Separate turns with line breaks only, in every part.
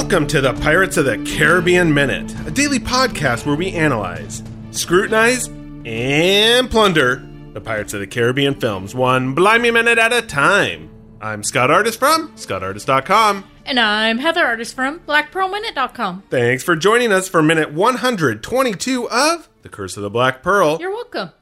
Welcome to the Pirates of the Caribbean Minute, a daily podcast where we analyze, scrutinize, and plunder the Pirates of the Caribbean films one blimey minute at a time. I'm Scott Artist from ScottArtist.com.
And I'm Heather Artist from BlackPearlMinute.com.
Thanks for joining us for minute 122 of The Curse of the Black Pearl.
You're welcome.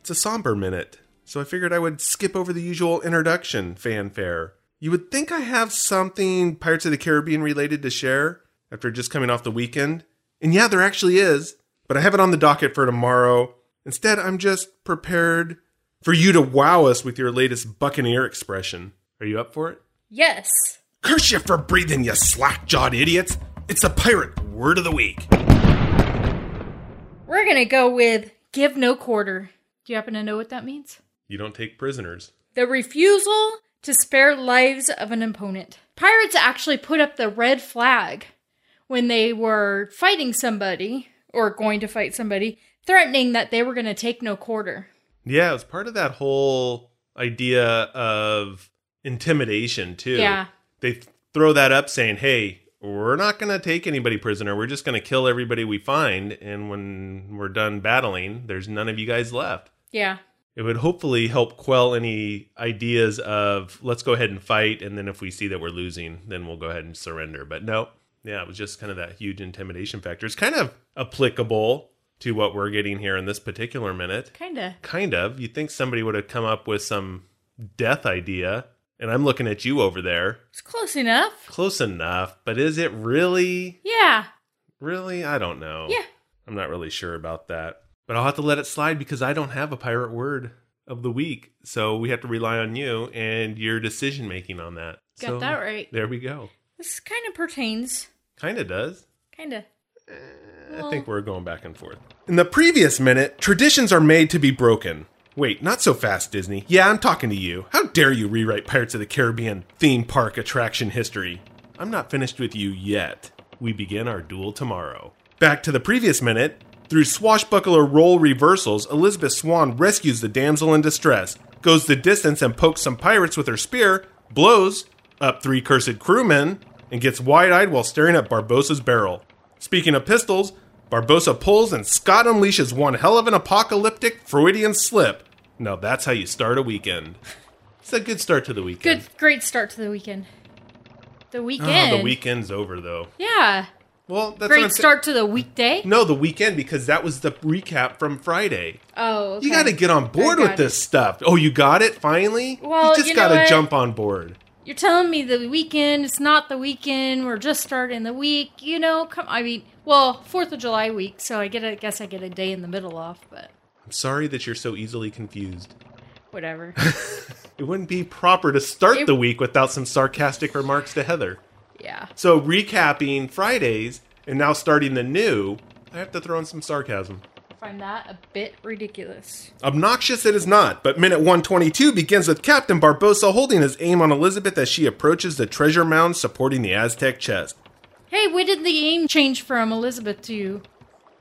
It's a somber minute, so I figured I would skip over the usual introduction fanfare. You would think I have something Pirates of the Caribbean related to share after just coming off the weekend. And yeah, there actually is, but I have it on the docket for tomorrow. Instead, I'm just prepared for you to wow us with your latest Buccaneer expression. Are you up for it?
Yes.
Curse you for breathing, you slack jawed idiots! It's the pirate word of the week.
We're going to go with give no quarter. Do you happen to know what that means?
You don't take prisoners.
The refusal to spare lives of an opponent. Pirates actually put up the red flag when they were fighting somebody or going to fight somebody, threatening that they were going to take no quarter.
Yeah, it was part of that whole idea of intimidation, too.
Yeah.
They throw that up saying, hey, we're not going to take anybody prisoner. We're just going to kill everybody we find. And when we're done battling, there's none of you guys left.
Yeah.
It would hopefully help quell any ideas of let's go ahead and fight. And then if we see that we're losing, then we'll go ahead and surrender. But no, yeah, it was just kind of that huge intimidation factor. It's kind of applicable to what we're getting here in this particular minute.
Kind of.
Kind of. You'd think somebody would have come up with some death idea. And I'm looking at you over there.
It's close enough.
Close enough, but is it really?
Yeah.
Really? I don't know.
Yeah.
I'm not really sure about that. But I'll have to let it slide because I don't have a pirate word of the week. So we have to rely on you and your decision making on that.
Got
So
that right.
There we go.
This kind of pertains.
Kind of does.
Kind of.
Uh, I think we're going back and forth. In the previous minute, traditions are made to be broken. Wait, not so fast, Disney. Yeah, I'm talking to you. How dare you rewrite Pirates of the Caribbean theme park attraction history? I'm not finished with you yet. We begin our duel tomorrow. Back to the previous minute. Through swashbuckler role reversals, Elizabeth Swann rescues the damsel in distress, goes the distance and pokes some pirates with her spear, blows up three cursed crewmen, and gets wide eyed while staring at Barbossa's barrel. Speaking of pistols, Barbossa pulls and Scott unleashes one hell of an apocalyptic Freudian slip. Now that's how you start a weekend. It's a good start to the weekend.
Good, great start to the weekend. The
Oh,
weekend.
the weekend's over though.
Yeah.
Well, that's
Great start to the weekday.
No, the weekend because that was the recap from Friday.
Oh, okay.
You got to get on board with
got
this stuff. Oh, you got it finally.
Well,
you just
you know
got to jump on board.
You're telling me the weekend. It's not the weekend. We're just starting the week. You know, come. I mean, well, Fourth of July week. So I get. A, guess I get a day in the middle off. But
I'm sorry that you're so easily confused.
whatever.
It wouldn't be proper to start
It-
the week without some sarcastic remarks to Heather.
Yeah.
So recapping Fridays and now starting the new, I have to throw in some sarcasm.
Find that a bit ridiculous.
Obnoxious it is not, but minute 122 begins with Captain Barbossa holding his aim on Elizabeth as she approaches the treasure mound supporting the Aztec chest.
Hey, when did the aim change from Elizabeth to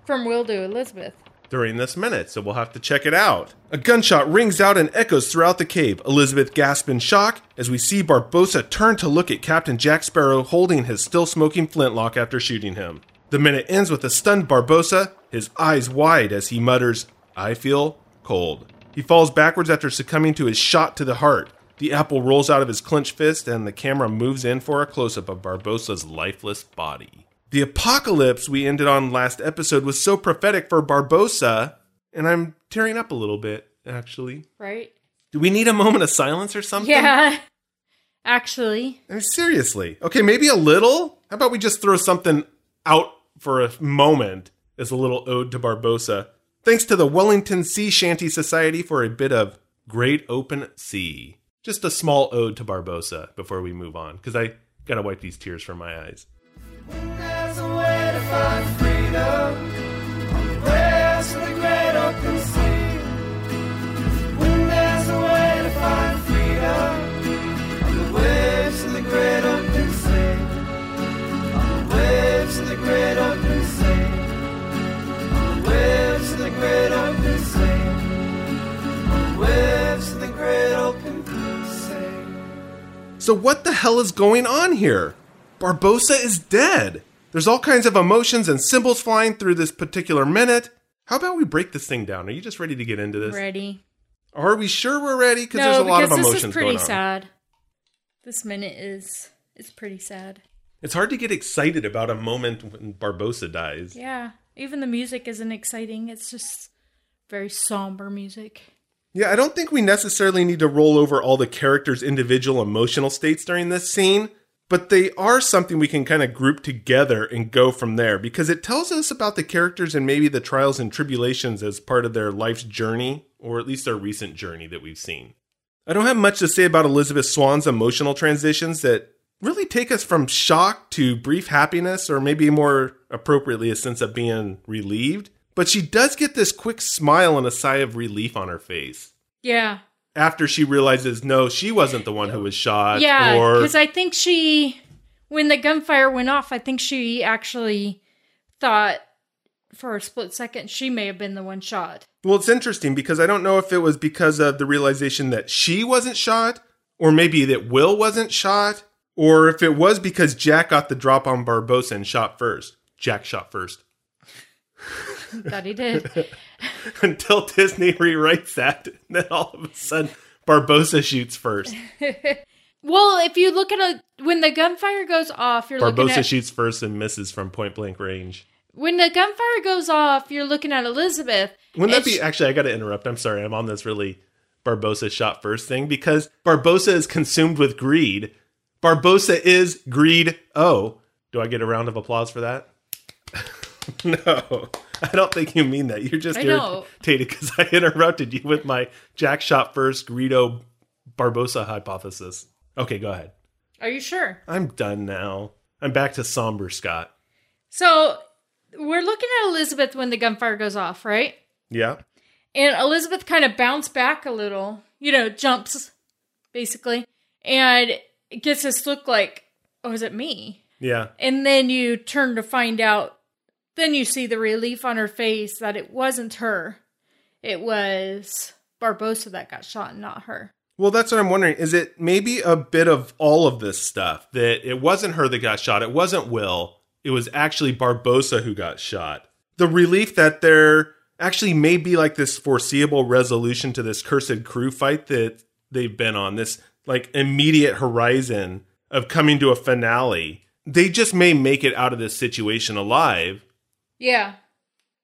from Will to Elizabeth?
During this minute, so we'll have to check it out. A gunshot rings out and echoes throughout the cave. Elizabeth gasps in shock as we see Barbossa turn to look at Captain Jack Sparrow holding his still smoking flintlock after shooting him. The minute ends with a stunned Barbossa, his eyes wide as he mutters, I feel cold. He falls backwards after succumbing to his shot to the heart. The apple rolls out of his clenched fist, and the camera moves in for a close up of Barbossa's lifeless body. The apocalypse we ended on last episode was so prophetic for Barbossa, and I'm tearing up a little bit, actually.
Right?
Do we need a moment of silence or something?
Yeah. Actually,
I mean, seriously. Okay, maybe a little? How about we just throw something out for a moment as a little ode to Barbossa? Thanks to the Wellington Sea Shanty Society for a bit of Great Open Sea. just a small ode to Barbossa before we move on, because I gotta wipe these tears from my eyes. So, what the hell is going on here? Barbossa is dead. There's all kinds of emotions and symbols flying through this particular minute. How about we break this thing down? Are you just ready to get into this?
Ready?
Are we sure we're ready? Because
No,
there's a lot of
because
emotions
this is pretty sad. This minute is is pretty sad.
It's hard to get excited about a moment when Barbossa dies.
Yeah, even the music isn't exciting. It's just very somber music.
Yeah, I don't think we necessarily need to roll over all the characters' individual emotional states during this scene, but they are something we can kind of group together and go from there because it tells us about the characters and maybe the trials and tribulations as part of their life's journey, or at least their recent journey that we've seen. I don't have much to say about Elizabeth Swann's emotional transitions that really take us from shock to brief happiness, or maybe more appropriately, a sense of being relieved. But she does get this quick smile and a sigh of relief on her face
Yeah,
after she realizes no, she wasn't the one who was shot.
yeah.
or
Because I think she, when the gunfire went off, I think she actually thought for a split second she may have been the one shot.
well, it's interesting because I don't know if it was because of the realization that she wasn't shot, or maybe that Will wasn't shot, or if it was because Jack got the drop on Barbossa and shot first. Jack shot first.
That he did.
Until Disney rewrites that, then all of a sudden Barbossa shoots first.
well, if you look at a when the gunfire goes off, you're looking
Barbossa
at
shoots first and misses from point blank range.
when the gunfire goes off, you're looking at Elizabeth.
Wouldn't that be
she-
actually? I got to interrupt. I'm sorry. I'm on this really Barbossa shot first thing because Barbossa is consumed with greed. Barbossa is greed. Oh, do I get a round of applause for that? no, I don't think you mean that. You're just
I
irritated because I interrupted you with my Jack shot first Greedo Barbossa hypothesis. Okay, go ahead.
Are you sure?
I'm done now. I'm back to somber Scott.
So we're looking at Elizabeth when the gunfire goes off, right?
Yeah.
And Elizabeth kind of bounced back a little, you know, jumps basically, and it gets this look like, oh, is it me?
Yeah.
And then you turn to find out, then you see the relief on her face that it wasn't her. It was Barbossa that got shot, and not her.
Well, that's what I'm wondering. Is it maybe a bit of all of this stuff that it wasn't her that got shot? It wasn't Will. It was actually Barbossa who got shot. The relief that there actually may be like this foreseeable resolution to this cursed crew fight that they've been on, this like immediate horizon of coming to a finale. They just may make it out of this situation alive.
Yeah.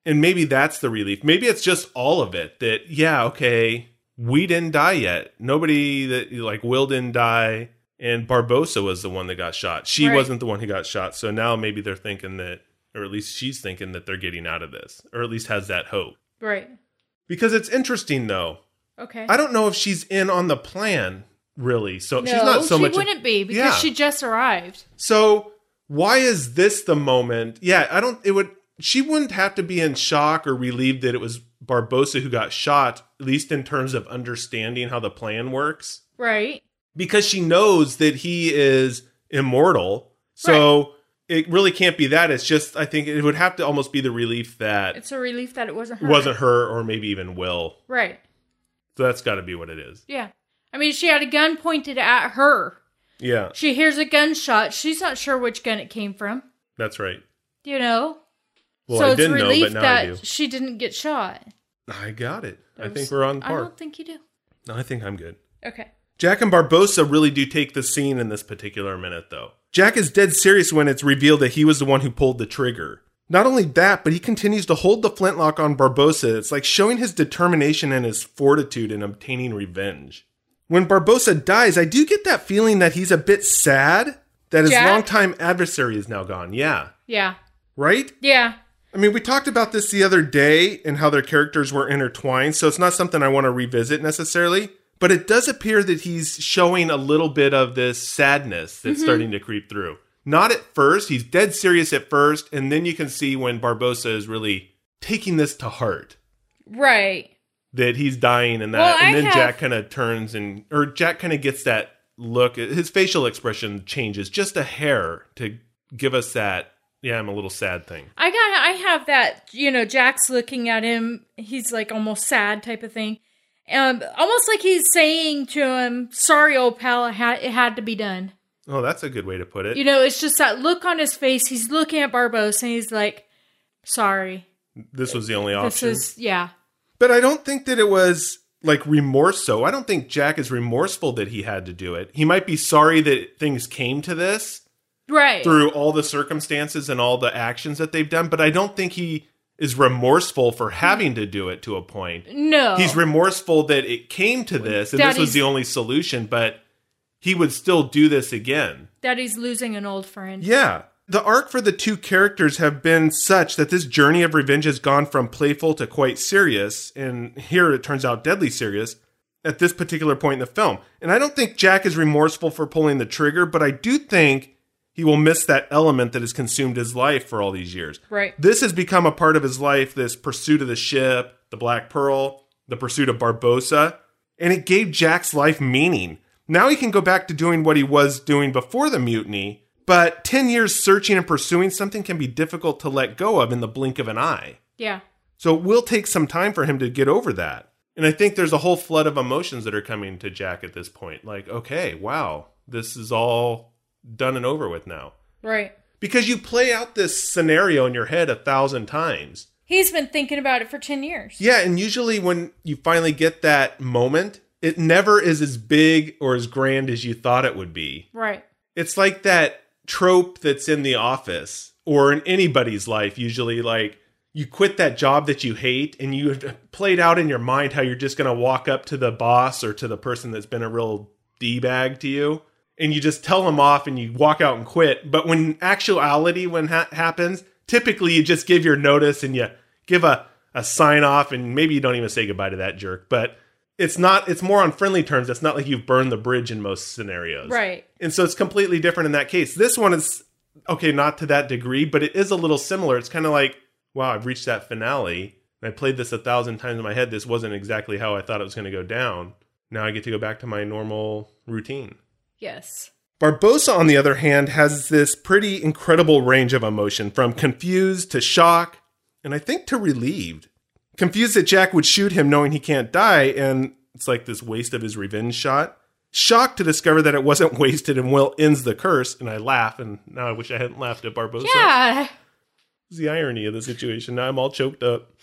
And maybe that's the relief. Maybe it's just all of it that, yeah, okay, we didn't die yet. Nobody that, like, Will didn't die, and Barbossa was the one that got shot. She
Right.
wasn't the one who got shot. So now maybe they're thinking that, or at least she's thinking that they're getting out of this, or at least has that hope.
Right.
Because it's interesting, though.
Okay.
I don't know if she's in on the plan, really. So
no,
she's not so
she
much.
She wouldn't be because
Yeah.
she just arrived.
So why is this the moment? Yeah, I don't. It would. She wouldn't have to be in shock or relieved that it was Barbossa who got shot. At least in terms of understanding how the plan works,
Right.
because she knows that he is immortal. So it really can't be that. It's just I think it would have to almost be the relief that
It's a relief that it wasn't her.
wasn't her, or maybe even Will.
Right.
So that's got to be what it is.
Yeah. I mean, she had a gun pointed at her.
Yeah,
She hears a gunshot. She's not sure which gun it came from.
that's right.
You know?
Well,
so
I
it's
know,
relief
but now
that
I
she didn't get shot.
I got it. I
That
think we're on
I don't think you do.
No, I think I'm good.
Okay.
Jack and Barbossa really do take the scene in this particular minute, though. Jack is dead serious when it's revealed that he was the one who pulled the trigger. Not only that, but he continues to hold the flintlock on Barbossa. It's like showing his determination and his fortitude in obtaining revenge. When Barbossa dies, I do get that feeling that he's a bit sad that his
Jack?
longtime adversary is now gone. Yeah.
Yeah.
Right?
Yeah.
I mean, we talked about this the other day and how their characters were intertwined, so it's not something I want to revisit necessarily. But it does appear that he's showing a little bit of this sadness that's mm-hmm. starting to creep through. Not at first, he's dead serious at first, and then you can see when Barbossa is really taking this to heart
Right.
that he's dying and that
Well, I
and then
have-
Jack kind of turns and or Jack kind of gets that look his facial expression changes just a hair to give us that yeah, I'm a little sad thing.
I got I have that, you know, Jack's looking at him, he's like almost sad type of thing. Um almost like he's saying to him, "Sorry, old pal, it had, it had to be done."
Oh, that's a good way to put it.
You know, it's just that look on his face. He's looking at Barbossa and he's like, "Sorry."
this was the only option.
This is yeah.
But I don't think that it was like remorse. So I don't think Jack is remorseful that he had to do it. He might be sorry that things came to this
Right.
through all the circumstances and all the actions that they've done, but I don't think he is remorseful for mm. having to do it to a point.
no.
He's remorseful that it came to this and
That
this was the only solution, but he would still do this again.
that he's losing an old friend.
Yeah. The arc for the two characters have been such that this journey of revenge has gone from playful to quite serious, and here it turns out deadly serious at this particular point in the film. And I don't think Jack is remorseful for pulling the trigger, but I do think he will miss that element that has consumed his life for all these years.
Right.
This has become a part of his life this pursuit of the ship, the Black Pearl, the pursuit of Barbossa, and it gave Jack's life meaning. Now he can go back to doing what he was doing before the mutiny, but 10 years searching and pursuing something can be difficult to let go of in the blink of an eye.
Yeah.
So it will take some time for him to get over that. And I think there's a whole flood of emotions that are coming to Jack at this point. Like, okay, wow, this is all done and over with now.
Right.
Because you play out this scenario in your head a thousand times.
He's been thinking about it for 10 years.
Yeah, and usually when you finally get that moment, it never is as big or as grand as you thought it would be.
Right.
It's like that trope that's in the office or in anybody's life, usually like you quit that job that you hate and you have played out in your mind how you're just going to walk up to the boss or to the person that's been a real D bag to you and you just tell them off and you walk out and quit. But when actuality, when ha- happens, typically you just give your notice and you give a, a sign off and maybe you don't even say goodbye to that jerk. But it's not, it's more on friendly terms. It's not like you've burned the bridge in most scenarios.
Right.
And so it's completely different in that case. This one is okay, not to that degree, but it is a little similar. It's kind of like, wow, I've reached that finale. And I played this a thousand times in my head. This wasn't exactly how I thought it was going to go down. Now I get to go back to my normal routine.
Yes.
Barbossa, on the other hand, has this pretty incredible range of emotion from confused to shock, and I think to relieved. Confused that Jack would shoot him knowing he can't die, and it's like this waste of his revenge shot. Shocked to discover that it wasn't wasted and Will ends the curse, and I laugh, and now I wish I hadn't laughed at Barbossa.
Yeah.
It's the irony of the situation. Now I'm all choked up.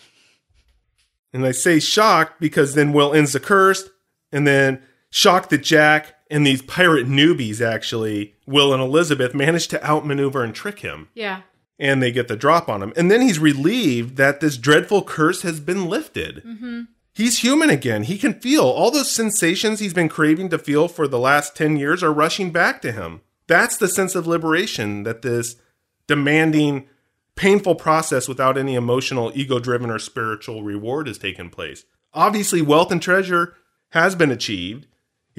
And I say shocked because then Will ends the curse, and then shocked that Jack and these pirate newbies actually, Will and Elizabeth, manage to outmaneuver and trick him.
Yeah.
And they get the drop on him. And then he's relieved that this dreadful curse has been lifted. Mm-hmm. He's human again. He can feel. All those sensations he's been craving to feel for the last 10 years are rushing back to him. That's the sense of liberation that this demanding, painful process without any emotional, ego driven, or spiritual reward has taken place. Obviously, wealth and treasure has been achieved.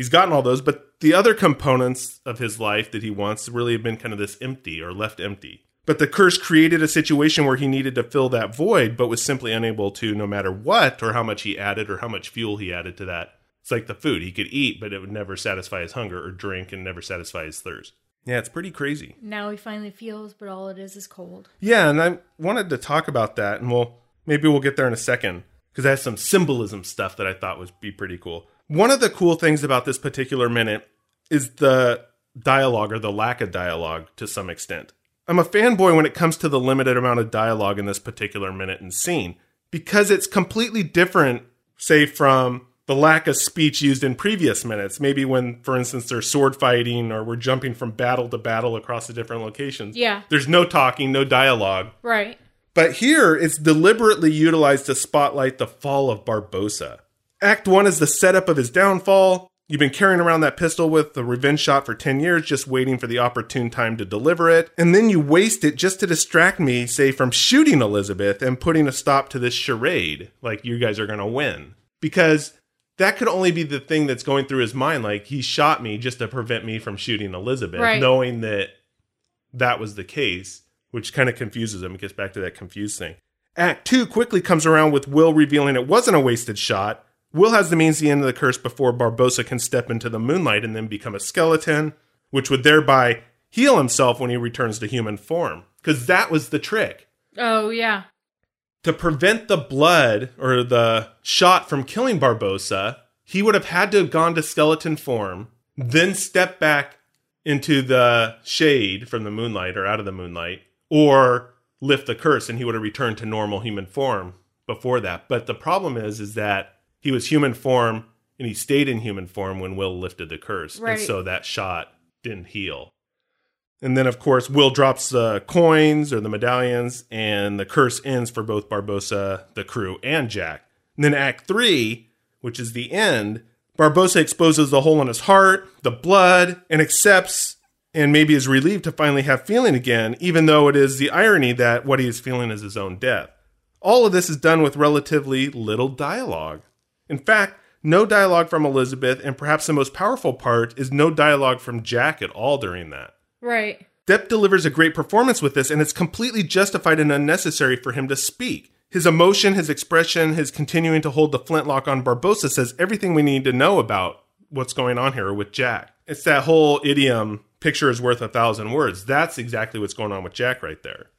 He's gotten all those, but the other components of his life that he wants really have been kind of this empty or left empty. But the curse created a situation where he needed to fill that void, but was simply unable to, no matter what or how much he added or how much fuel he added to that. It's like the food. He could eat, but it would never satisfy his hunger, or drink and never satisfy his thirst. Yeah, it's pretty crazy.
Now he finally feels, but all it is is cold.
Yeah, and I wanted to talk about that, and we'll maybe we'll get there in a second because I have some symbolism stuff that I thought would be pretty cool. One of the cool things about this particular minute is the dialogue or the lack of dialogue to some extent. I'm a fanboy when it comes to the limited amount of dialogue in this particular minute and scene because it's completely different, say, from the lack of speech used in previous minutes. Maybe when, for instance, there's sword fighting or we're jumping from battle to battle across the different locations.
Yeah.
There's no talking, no dialogue.
Right.
But here, it's deliberately utilized to spotlight the fall of Barbossa. Act 1 is the setup of his downfall. You've been carrying around that pistol with the revenge shot for 10 years, just waiting for the opportune time to deliver it. And then you waste it just to distract me, say, from shooting Elizabeth and putting a stop to this charade, like you guys are going to win. Because that could only be the thing that's going through his mind. Like he shot me just to prevent me from shooting Elizabeth,
Right.
knowing that that was the case, which kind of confuses him. It gets back to that confused thing. Act two quickly comes around with Will revealing it wasn't a wasted shot. Will has the means to end of the curse before Barbossa can step into the moonlight and then become a skeleton, which would thereby heal himself when he returns to human form. Because that was the trick
Oh yeah.
to prevent the blood or the shot from killing Barbossa, he would have had to have gone to skeleton form, then step back into the shade from the moonlight or out of the moonlight, or lift the curse and he would have returned to normal human form before that. But the problem is is that he was human form and he stayed in human form when Will lifted the curse.
Right.
And so that shot didn't heal. And then, of course, Will drops the coins or the medallions, and the curse ends for both Barbossa, the crew, and Jack. And then, Act 3, which is the end, Barbossa exposes the hole in his heart, the blood, and accepts and maybe is relieved to finally have feeling again, even though it is the irony that what he is feeling is his own death. All of this is done with relatively little dialogue. In fact, no dialogue from Elizabeth, and perhaps the most powerful part is no dialogue from Jack at all during that.
Right.
Depp delivers a great performance with this, and it's completely justified and unnecessary for him to speak. His emotion, his expression, his continuing to hold the flintlock on Barbossa says everything we need to know about what's going on here with Jack. It's that whole idiom, picture is worth a thousand words. That's exactly what's going on with Jack right there.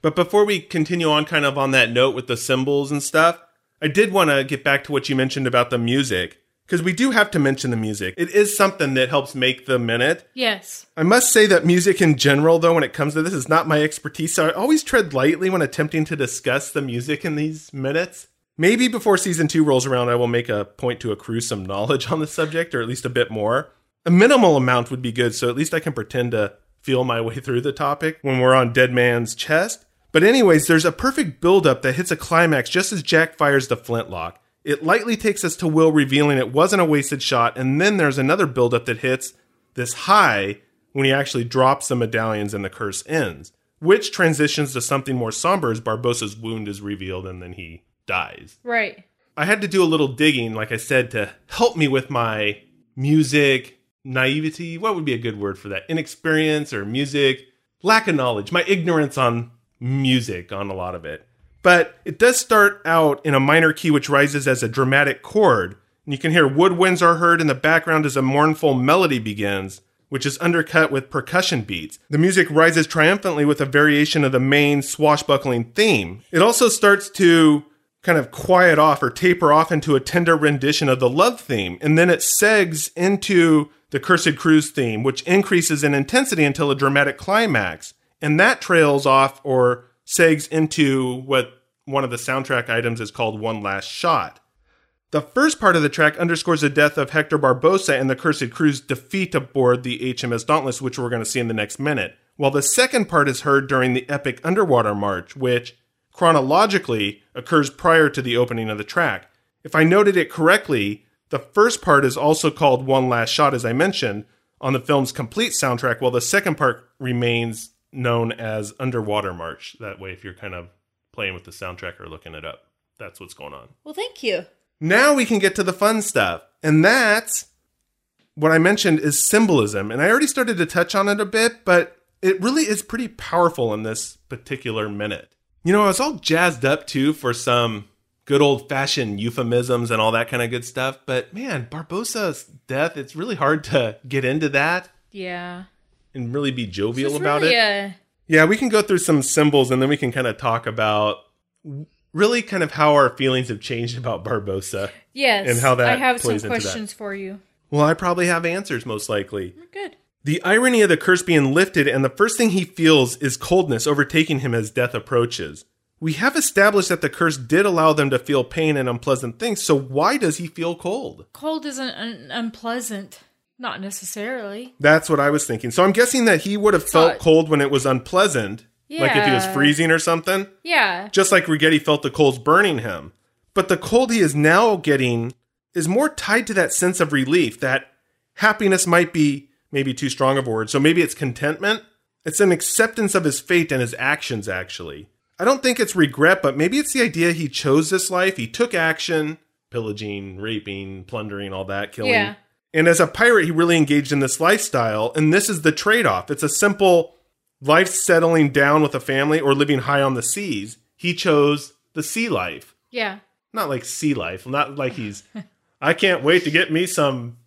But before we continue on kind of on that note with the symbols and stuff, I did want to get back to what you mentioned about the music. Because we do have to mention the music. It is something that helps make the minute.
Yes.
I must say that music in general, though, when it comes to this, is not my expertise. So I always tread lightly when attempting to discuss the music in these minutes. Maybe before season two rolls around, I will make a point to accrue some knowledge on the subject, or at least a bit more. A minimal amount would be good, so at least I can pretend to feel my way through the topic when we're on Dead Man's chest. But, anyways, there's a perfect buildup that hits a climax just as Jack fires the flintlock. It lightly takes us to Will revealing it wasn't a wasted shot, and then there's another buildup that hits this high when he actually drops the medallions and the curse ends, which transitions to something more somber as Barbossa's wound is revealed and then he dies.
Right.
I had to do a little digging, like I said, to help me with my music naivety. What would be a good word for that? Inexperience or music, lack of knowledge, my ignorance on music, on a lot of it. But it does start out in a minor key, which rises as a dramatic chord. And you can hear woodwinds are heard in the background as a mournful melody begins, which is undercut with percussion beats. The music rises triumphantly with a variation of the main swashbuckling theme. It also starts to kind of quiet off or taper off into a tender rendition of the love theme, and then it segs into the Cursed Crew's theme, which increases in intensity until a dramatic climax. And that trails off or segs into what one of the soundtrack items is called One Last Shot. The first part of the track underscores the death of Hector Barbossa and the Cursed Crew's defeat aboard the HMS Dauntless, which we're going to see in the next minute, while the second part is heard during the epic underwater march, which chronologically occurs prior to the opening of the track. If I noted it correctly, the first part is also called One Last Shot, as I mentioned, on the film's complete soundtrack, while the second part remains known as Underwater March. That way, if you're kind of playing with the soundtrack or looking it up, that's what's going on.
Well, thank you.
Now we can get to the fun stuff. And that's what I mentioned is symbolism. And I already started to touch on it a bit, but it really is pretty powerful in this particular minute. You know, I was all jazzed up too for some good old fashioned euphemisms and all that kind of good stuff. But man, Barbossa's death, it's really hard to get into that
Yeah.
And really be jovial about
really,
it.
uh,
Yeah, we can go through some symbols and then we can kind of talk about really kind of how our feelings have changed about Barbossa.
yes.
And how that
I have some questions for you.
Well, I probably have answers most likely.
Good.
The irony of the curse being lifted, and the first thing he feels is coldness overtaking him as death approaches. We have established that the curse did allow them to feel pain and unpleasant things, so why does he feel cold?
Cold isn't un- unpleasant. Not necessarily.
That's what I was thinking. So I'm guessing that he would have felt
not-
cold when it was unpleasant, like if he was freezing or something,
Yeah.
just like Ragetti felt the coals burning him. But the cold he is now getting is more tied to that sense of relief, that happiness might be maybe too strong of a word. So maybe it's contentment. It's an acceptance of his fate and his actions, actually. I don't think it's regret, but maybe it's the idea he chose this life, he took action, pillaging, raping, plundering, all that, killing.
Yeah.
And as a pirate, he really engaged in this lifestyle. And this is the trade off it's a simple life settling down with a family or living high on the seas. He chose the sea life.
Yeah.
Not like sea life, not like he's, I can't wait to get me some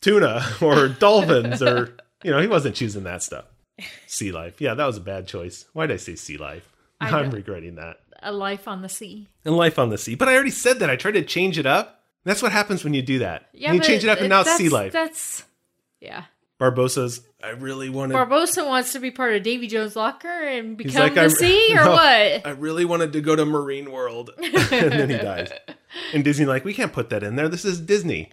tuna or dolphins or, you know, he wasn't choosing that stuff. Sea life. Yeah, that was a bad choice. Why did I say sea life? I'm regretting that.
A life on the sea.
And life on the sea. But I already said that. I tried to change it up. That's what happens when you do that.
Yeah.
you change it up and now it's sea life.
That's yeah.
Barbossa's, I really wanted
Barbossa wants to be part of Davy Jones' locker and become
like,
the
I-
sea, or
No,
what?
I really wanted to go to Marine World. and then he dies. And Disney like, we can't put that in there. This is Disney.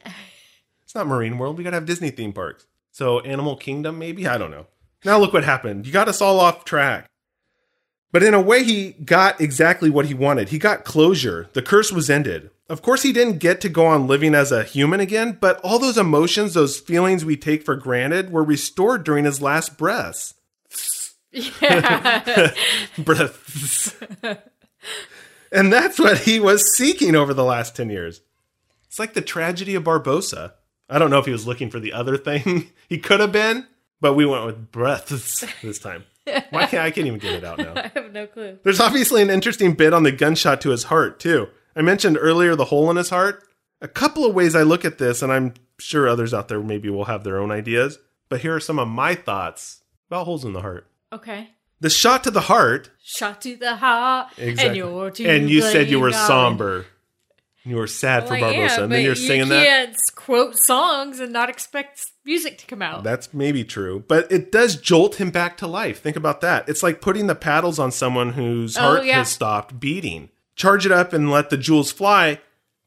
It's not Marine World. We gotta have Disney theme parks. So Animal Kingdom, maybe? I don't know. Now look what happened. You got us all off track. But in a way, he got exactly what he wanted. He got closure. The curse was ended. Of course, he didn't get to go on living as a human again, but all those emotions, those feelings we take for granted, were restored during his last breaths. Yeah. breaths. and that's what he was seeking over the last 10 years. It's like the tragedy of Barbossa. I don't know if he was looking for the other thing he could have been, but we went with breaths this time. Why can't I can't even get it out now?
I have no clue.
There's obviously an interesting bit on the gunshot to his heart, too. I mentioned earlier the hole in his heart. A couple of ways I look at this, and I'm sure others out there maybe will have their own ideas, but here are some of my thoughts about holes in the heart.
Okay.
The shot to the heart,
Shot to the heart, and you're too
and you said you were
playing
somber. You were sad for
Well,
Barbossa,
yeah,
and then you're singing
you
that.
can't quote songs and not expect music to come out.
That's maybe true, but it does jolt him back to life. Think about that. It's like putting the paddles on someone whose
Oh,
heart
yeah.
has stopped beating. Charge it up and let the joules fly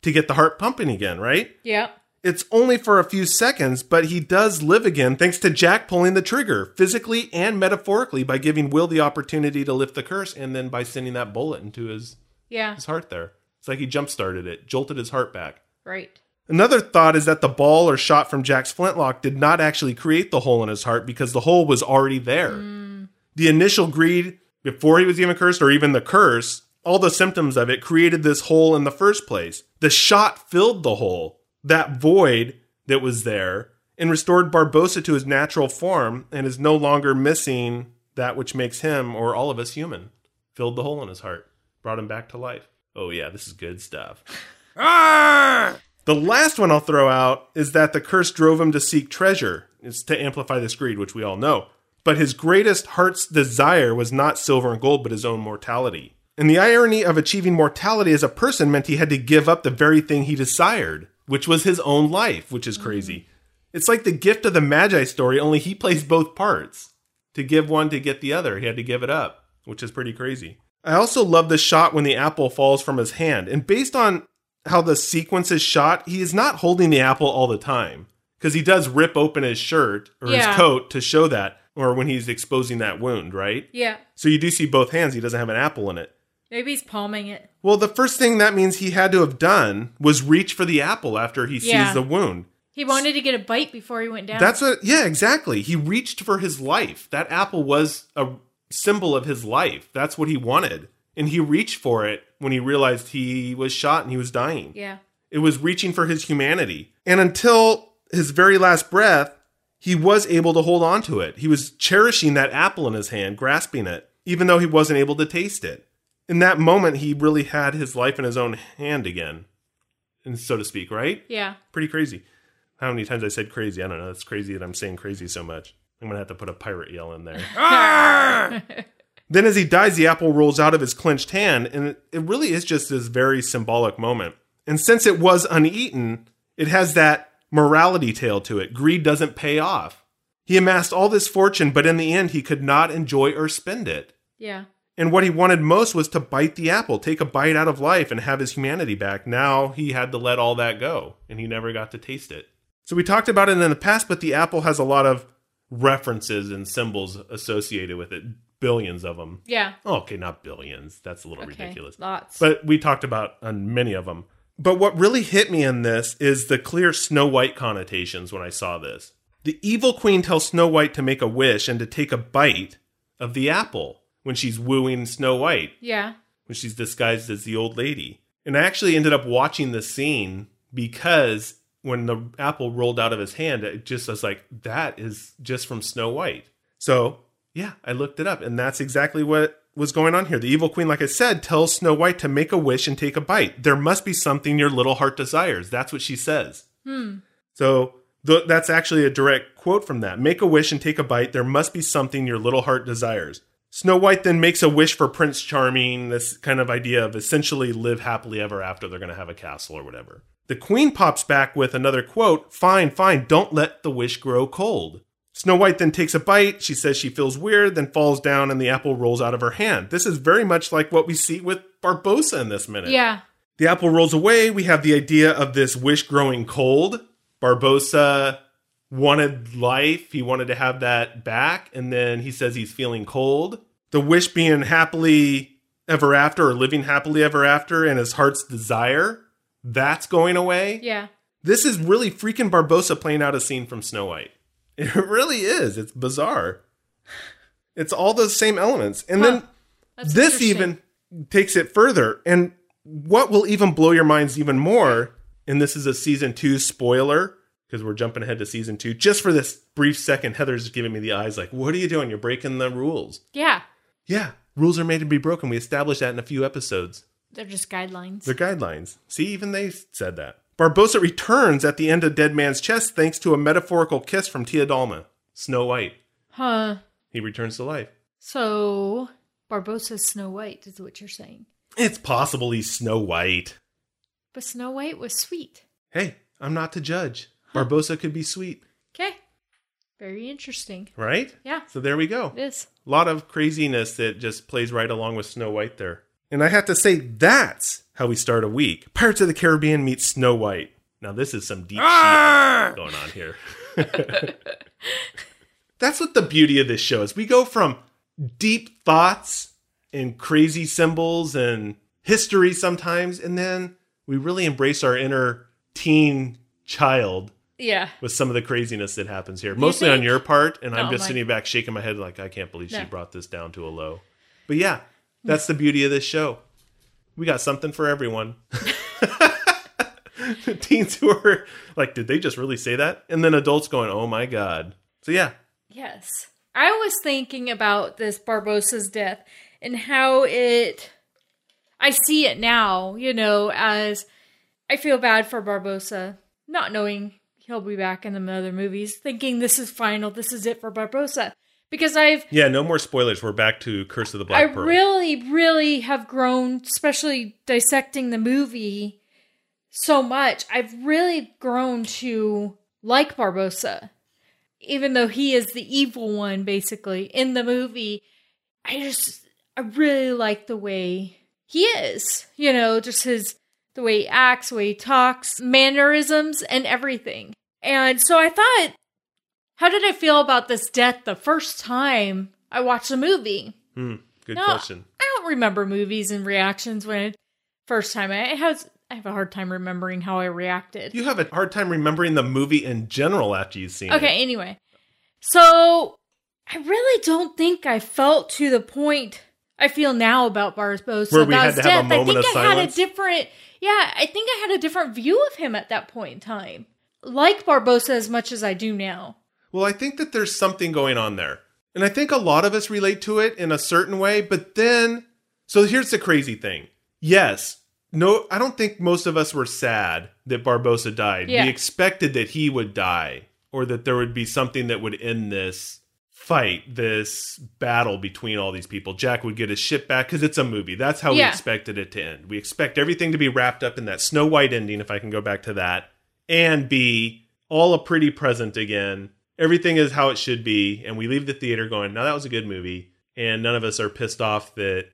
to get the heart pumping again, right?
yeah.
It's only for a few seconds, but he does live again thanks to Jack pulling the trigger, physically and metaphorically, by giving Will the opportunity to lift the curse and then by sending that bullet into his,
Yeah.
his heart there. It's like he jump started it, jolted his heart back.
Right.
Another thought is that the ball or shot from Jack's flintlock did not actually create the hole in his heart because the hole was already there. Mm. The initial greed before he was even cursed, or even the curse, all the symptoms of it created this hole in the first place. The shot filled the hole, that void that was there, and restored Barbossa to his natural form and is no longer missing that which makes him or all of us human. Filled the hole in his heart, brought him back to life. Oh, yeah, this is good stuff. Ah! The last one I'll throw out is that the curse drove him to seek treasure. It's to amplify this greed, which we all know. But his greatest heart's desire was not silver and gold, but his own mortality. And the irony of achieving mortality as a person meant he had to give up the very thing he desired, which was his own life, which is crazy. Mm-hmm. It's like the gift of the Magi story, only he plays both parts. To give one to get the other, he had to give it up, which is pretty crazy. I also love the shot when the apple falls from his hand. And based on how the sequence is shot, he is not holding the apple all the time because he does rip open his shirt or
Yeah.
his coat to show that, or when he's exposing that wound, right?
Yeah.
So you do see both hands. He doesn't have an apple in it.
Maybe he's palming it.
Well, the first thing that means he had to have done was reach for the apple after he
Yeah.
sees the wound.
He wanted to get a bite before he went down.
That's what, yeah, exactly. He reached for his life. That apple was a symbol of his life. That's what he wanted. And he reached for it when he realized he was shot and he was dying.
yeah.
It was reaching for his humanity. And until his very last breath, he was able to hold on to it. He was cherishing that apple in his hand, grasping it, even though he wasn't able to taste it. In that moment, he really had his life in his own hand again, and so to speak, right?
Yeah.
Pretty crazy. How many times I said crazy? I don't know. It's crazy that I'm saying crazy so much. I'm going to have to put a pirate yell in there. then, as he dies, the apple rolls out of his clenched hand, and it, it really is just this very symbolic moment. And since it was uneaten, it has that morality tale to it. Greed doesn't pay off. He amassed all this fortune, but in the end, he could not enjoy or spend it.
Yeah.
And what he wanted most was to bite the apple, take a bite out of life, and have his humanity back. Now he had to let all that go, and he never got to taste it. So we talked about it in the past, but the apple has a lot of references and symbols associated with it, billions of them.
Yeah.
Oh, okay, not billions. That's a little
Okay.
ridiculous.
Lots.
But we talked about on many of them. But what really hit me in this is the clear Snow White connotations when I saw this. The evil queen tells Snow White to make a wish and to take a bite of the apple when she's wooing Snow White,
yeah.
when she's disguised as the old lady. And I actually ended up watching the scene because when the apple rolled out of his hand, it just was like, that is just from Snow White. So, yeah, I looked it up, and that's exactly what was going on here. The evil queen, like I said, tells Snow White to make a wish and take a bite. There must be something your little heart desires. That's what she says. Hmm. So th- that's actually a direct quote from that. Make a wish and take a bite. There must be something your little heart desires. Snow White then makes a wish for Prince Charming, this kind of idea of essentially live happily ever after. They're going to have a castle or whatever. The queen pops back with another quote Fine, fine, don't let the wish grow cold. Snow White then takes a bite. She says she feels weird, then falls down, and the apple rolls out of her hand. This is very much like what we see with Barbossa in this minute.
Yeah.
The apple rolls away. We have the idea of this wish growing cold. Barbossa wanted life. He wanted to have that back. And then he says he's feeling cold. The wish being happily ever after or living happily ever after and his heart's desire. That's going away.
Yeah.
This is really freaking Barbossa playing out a scene from Snow White. It really is. It's bizarre. It's all those same elements. And then
That's
this even takes it further. And what will even blow your minds even more, and this is a season two spoiler, because we're jumping ahead to season two, just for this brief second, Heather's giving me the eyes like, what are you doing? You're breaking the rules.
Yeah.
Yeah, rules are made to be broken. We established that in a few episodes.
They're just guidelines.
They're guidelines. See, even they said that. Barbossa returns at the end of Dead Man's Chest thanks to a metaphorical kiss from Tia Dalma, Snow White.
huh.
He returns to life.
So Barbossa's Snow White is what you're saying.
It's possible he's Snow White.
But Snow White was sweet.
Hey, I'm not to judge. Barbossa could be sweet,
Okay. Very interesting.
right?
Yeah.
So there we go.
It is.
A lot of craziness that just plays right along with Snow White there. And I have to say, that's how we start a week. Pirates of the Caribbean meets Snow White. Now, this is some deep shit going on here. that's what the beauty of this show is. We go from deep thoughts and crazy symbols and history sometimes, and then we really embrace our inner teen child
Yeah.
with some of the craziness that happens here. Mostly on your part, and I'm
Oh,
just
my-
sitting back shaking my head like I can't believe she brought this down to a low. But yeah, hmm. that's the beauty of this show. We got something for everyone. Teens who are like, did they just really say that? And then adults going, oh my god. So yeah,
Yes. I was thinking about this Barbossa's death and how it I see it now, you know, as I feel bad for Barbossa not knowing he'll be back in the other movies, thinking this is final, this is it for Barbossa. Because I've
yeah. No more spoilers. We're back to Curse of the Black
I
Pearl.
really, really have grown, especially dissecting the movie so much. I've really grown to like Barbossa, even though he is the evil one, basically in the movie. I just, I really like the way he is. You know, just his the way he acts, the way he talks, mannerisms, and everything. And so I thought, how did I feel about this death the first time I watched the movie?
Hmm, good
No,
question.
I don't remember movies and reactions when it, first time. I have I have a hard time remembering how I reacted.
You have a hard time remembering the movie in general after you've seen it.
Okay, anyway. So I really don't think I felt to the point I feel now about Barbossa
Where we had to have a
death. I think
of
I had a different yeah, I think I had a different view of him at that point in time. Like Barbossa as much as I do now.
Well, I think that there's something going on there. And I think a lot of us relate to it in a certain way, but then so here's the crazy thing. Yes, no I don't think most of us were sad that Barbossa died.
Yeah.
We expected that he would die or that there would be something that would end this fight, this battle between all these people. Jack would get his ship back cuz it's a movie. That's how we expected it to end. We expect everything to be wrapped up in that Snow White ending if I can go back to that and be all a pretty present again. Everything is how it should be, and we leave the theater going, "Now that was a good movie," and none of us are pissed off that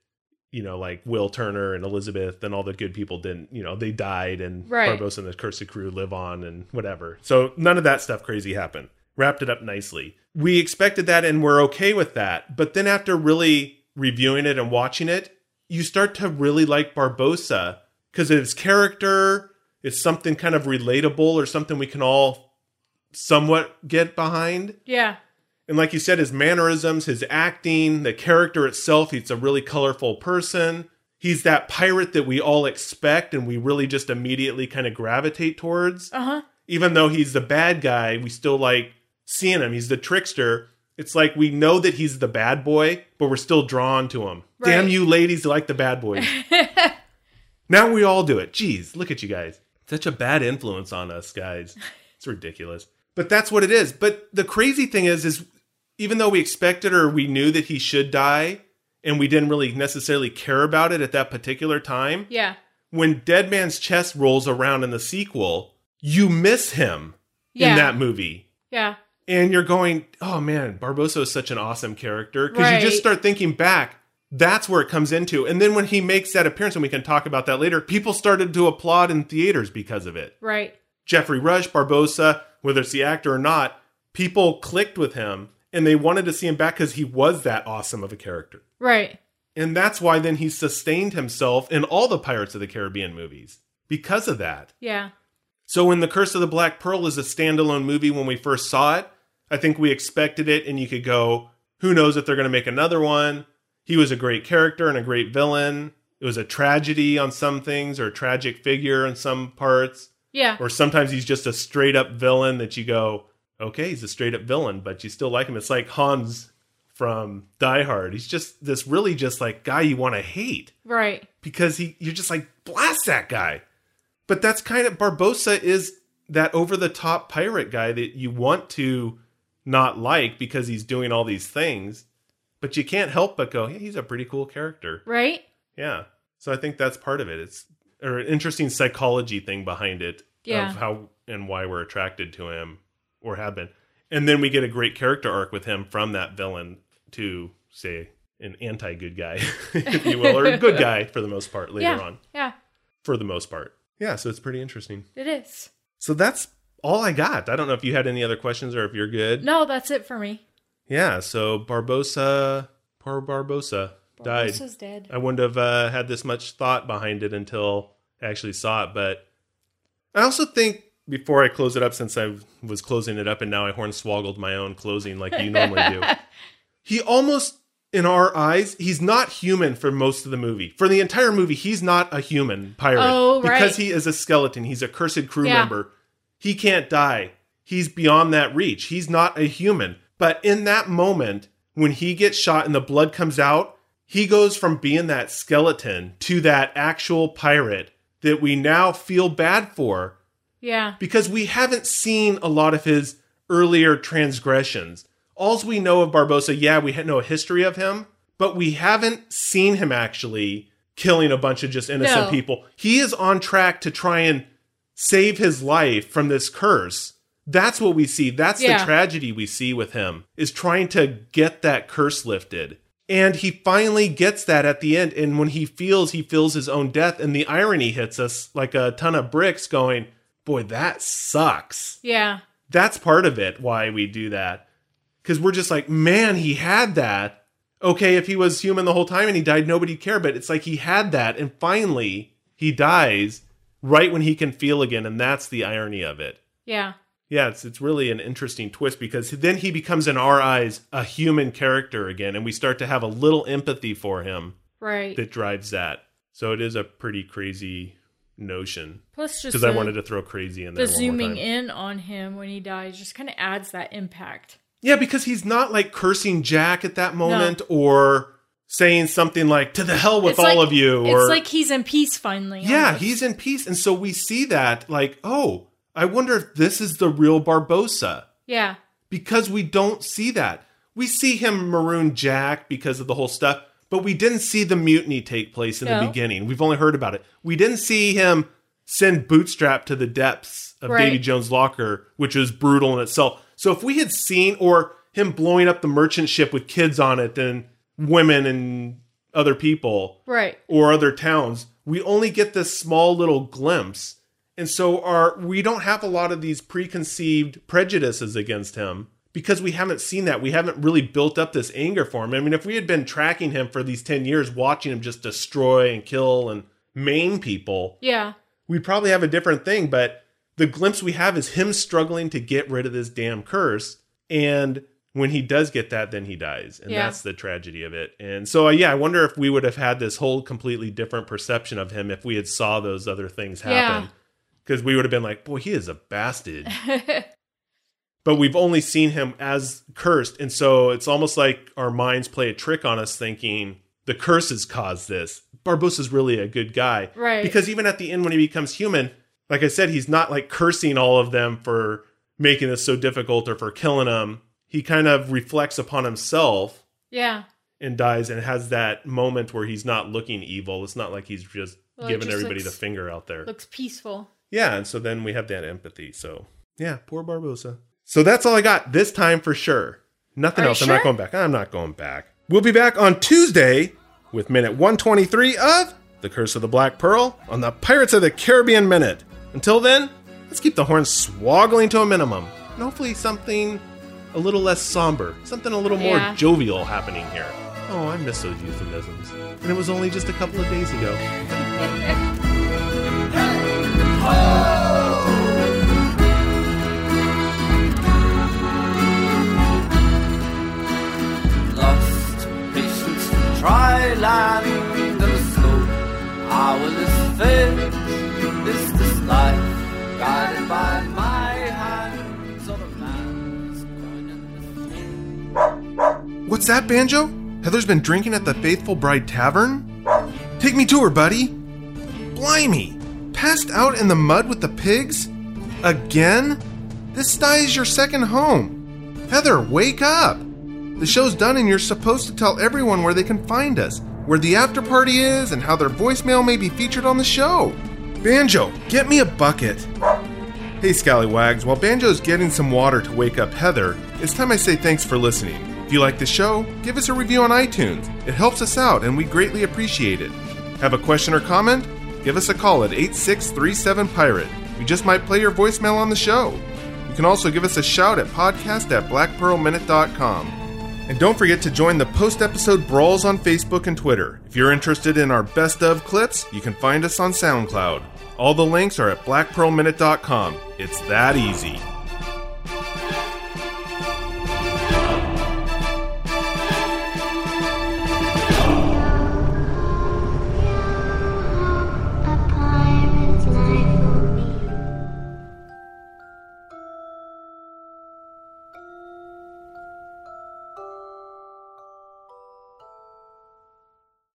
you know, like Will Turner and Elizabeth and all the good people didn't, you know, they died, and
Right.
Barbossa and the Cursed Crew live on, and whatever. So none of that stuff crazy happened. Wrapped it up nicely. We expected that, and we're okay with that. But then after really reviewing it and watching it, you start to really like Barbossa because his character is something kind of relatable or something we can all somewhat get behind.
Yeah.
And like you said, his mannerisms, his acting, the character itself, he's a really colorful person. he's that pirate that we all expect and we really just immediately kind of gravitate towards.
Uh huh.
Even though he's the bad guy, we still like seeing him. He's the trickster. It's like we know that he's the bad boy, but we're still drawn to him.
Right.
Damn you ladies like the bad boys. now we all do it. Jeez, look at you guys. Such a bad influence on us, guys. It's ridiculous. But that's what it is. But the crazy thing is, is even though we expected or we knew that he should die, and we didn't really necessarily care about it at that particular time,
Yeah.
when Dead Man's Chest rolls around in the sequel, you miss him
Yeah.
in that movie.
Yeah.
And you're going, oh man, Barbossa is such an awesome character. Because
Right.
you just start thinking back, that's where it comes into. And then when he makes that appearance, and we can talk about that later, people started to applaud in theaters because of it.
Right.
Geoffrey Rush, Barbossa, whether it's the actor or not, people clicked with him and they wanted to see him back because he was that awesome of a character.
Right.
And that's why then he sustained himself in all the Pirates of the Caribbean movies because of that.
Yeah.
So when The Curse of the Black Pearl is a standalone movie when we first saw it, I think we expected it and you could go, who knows if they're going to make another one. He was a great character and a great villain. It was a tragedy on some things or a tragic figure in some parts.
Yeah.
Or sometimes he's just a straight up villain that you go, okay, he's a straight up villain, but you still like him. It's like Hans from Die Hard. He's just this really just like guy you want to hate
Right.
because he you're just like blast that guy. But that's kind of Barbossa is that over the top pirate guy that you want to not like because he's doing all these things, but you can't help but go, yeah, he's a pretty cool character.
Right.
Yeah. So I think that's part of it. It's or an interesting psychology thing behind it
Yeah.
of how and why we're attracted to him or have been. And then we get a great character arc with him from that villain to say an anti good guy, if you will, or a good guy for the most part later
yeah.
on.
Yeah.
For the most part. Yeah, so it's pretty interesting.
It is.
So that's all I got. I don't know if you had any other questions or if you're good.
No, that's it for me.
Yeah, so Barbossa, poor Barbossa, died.
Barbossa's dead.
I wouldn't have uh, had this much thought behind it until I actually saw it. But I also think before I close it up, since I was closing it up and now I hornswoggled my own closing like you normally do, he almost, in our eyes, he's not human for most of the movie. For the entire movie, he's not a human pirate
Oh, right.
because he is a skeleton. He's a cursed crew
Yeah.
member. He can't die. He's beyond that reach. He's not a human. But in that moment, when he gets shot and the blood comes out, he goes from being that skeleton to that actual pirate that we now feel bad for
Yeah.
because we haven't seen a lot of his earlier transgressions. Alls we know of Barbossa, yeah, we know a history of him, but we haven't seen him actually killing a bunch of just innocent
No.
people. He is on track to try and save his life from this curse. That's what we see. That's
Yeah.
the tragedy we see with him is trying to get that curse lifted. And he finally gets that at the end. And when he feels he feels his own death, and the irony hits us like a ton of bricks, going, boy, that sucks.
Yeah.
That's part of it why we do that. Because we're just like, man, he had that. Okay, if he was human the whole time and he died, nobody'd care. But it's like he had that, and finally he dies right when he can feel again, and that's the irony of it.
Yeah.
Yeah, it's it's really an interesting twist because then he becomes in our eyes a human character again, and we start to have a little empathy for him
Right.
that drives that. So it is a pretty crazy notion
Plus, just
because I wanted to throw crazy in there.
the zooming in on him when he dies just kind of adds that impact.
Yeah, because he's not like cursing Jack at that moment or saying something like "to the hell with
It's
all
like-
of you" or
it's like he's in peace finally.
yeah,
almost.
he's in peace, and so we see that like, oh, I wonder if this is the real Barbossa.
yeah,
because we don't see that. We see him maroon Jack because of the whole stuff, but we didn't see the mutiny take place in the beginning. We've only heard about it. We didn't see him send Bootstrap to the depths of
Right.
Davy Jones' locker, which was brutal in itself. So if we had seen or him blowing up the merchant ship with kids on it and women and other people,
right.
or other towns. We only get this small little glimpse. And so our we don't have a lot of these preconceived prejudices against him because we haven't seen that. We haven't really built up this anger for him. I mean, if we had been tracking him for these 10 years, watching him just destroy and kill and maim people,
Yeah,
we'd probably have a different thing. But the glimpse we have is him struggling to get rid of this damn curse. And when he does get that, then he dies, and
Yeah.
that's the tragedy of it. And so, uh, yeah, I wonder if we would have had this whole completely different perception of him if we had saw those other things happen,
Yeah.
because we would have been like, "Boy, he is a bastard." but we've only seen him as cursed, and so it's almost like our minds play a trick on us, thinking the curses caused this. Barbossa's really a good guy,
Right.
Because even at the end, when he becomes human, like I said, he's not like cursing all of them for making this so difficult or for killing them. He kind of reflects upon himself
Yeah.
and dies and has that moment where he's not looking evil. It's not like he's just
Well,
giving
just
everybody
looks-
the finger out there.
Looks peaceful.
Yeah, and so then we have that empathy. So yeah, poor Barbossa. So that's all I got this time for sure. Nothing
Are
else. I'm not going back. I'm not going back. We'll be back on Tuesday with minute 123 of The Curse of the Black Pearl on the Pirates of the Caribbean Minute. Until then, let's keep the horns swoggling to a minimum. And hopefully something a little less somber, something a little more
Yeah.
jovial happening here. Oh, I miss those euphemisms. And it was only just a couple of days ago.
Lost patience, try land and slow. How will this fate? Is this life guided by my
What's that, Banjo? Heather's been drinking at the Faithful Bride Tavern? Take me to her, buddy. Blimey! Passed out in the mud with the pigs? Again? This sty is your second home. Heather, wake up! The show's done and you're supposed to tell everyone where they can find us, where the after party is, and how their voicemail may be featured on the show. Banjo, get me a bucket. Hey, Scallywags, while Banjo's getting some water to wake up Heather, it's time I say thanks for listening. If you like the show, give us a review on iTunes. It helps us out and we greatly appreciate it. Have a question or comment? Give us a call at 8637 Pirate. We just might play your voicemail on the show. You can also give us a shout at podcast at blackpearlminute.com. And don't forget to join the post episode brawls on Facebook and Twitter. If you're interested in our best of clips, you can find us on SoundCloud. All the links are at blackpearlminute.com. It's that easy.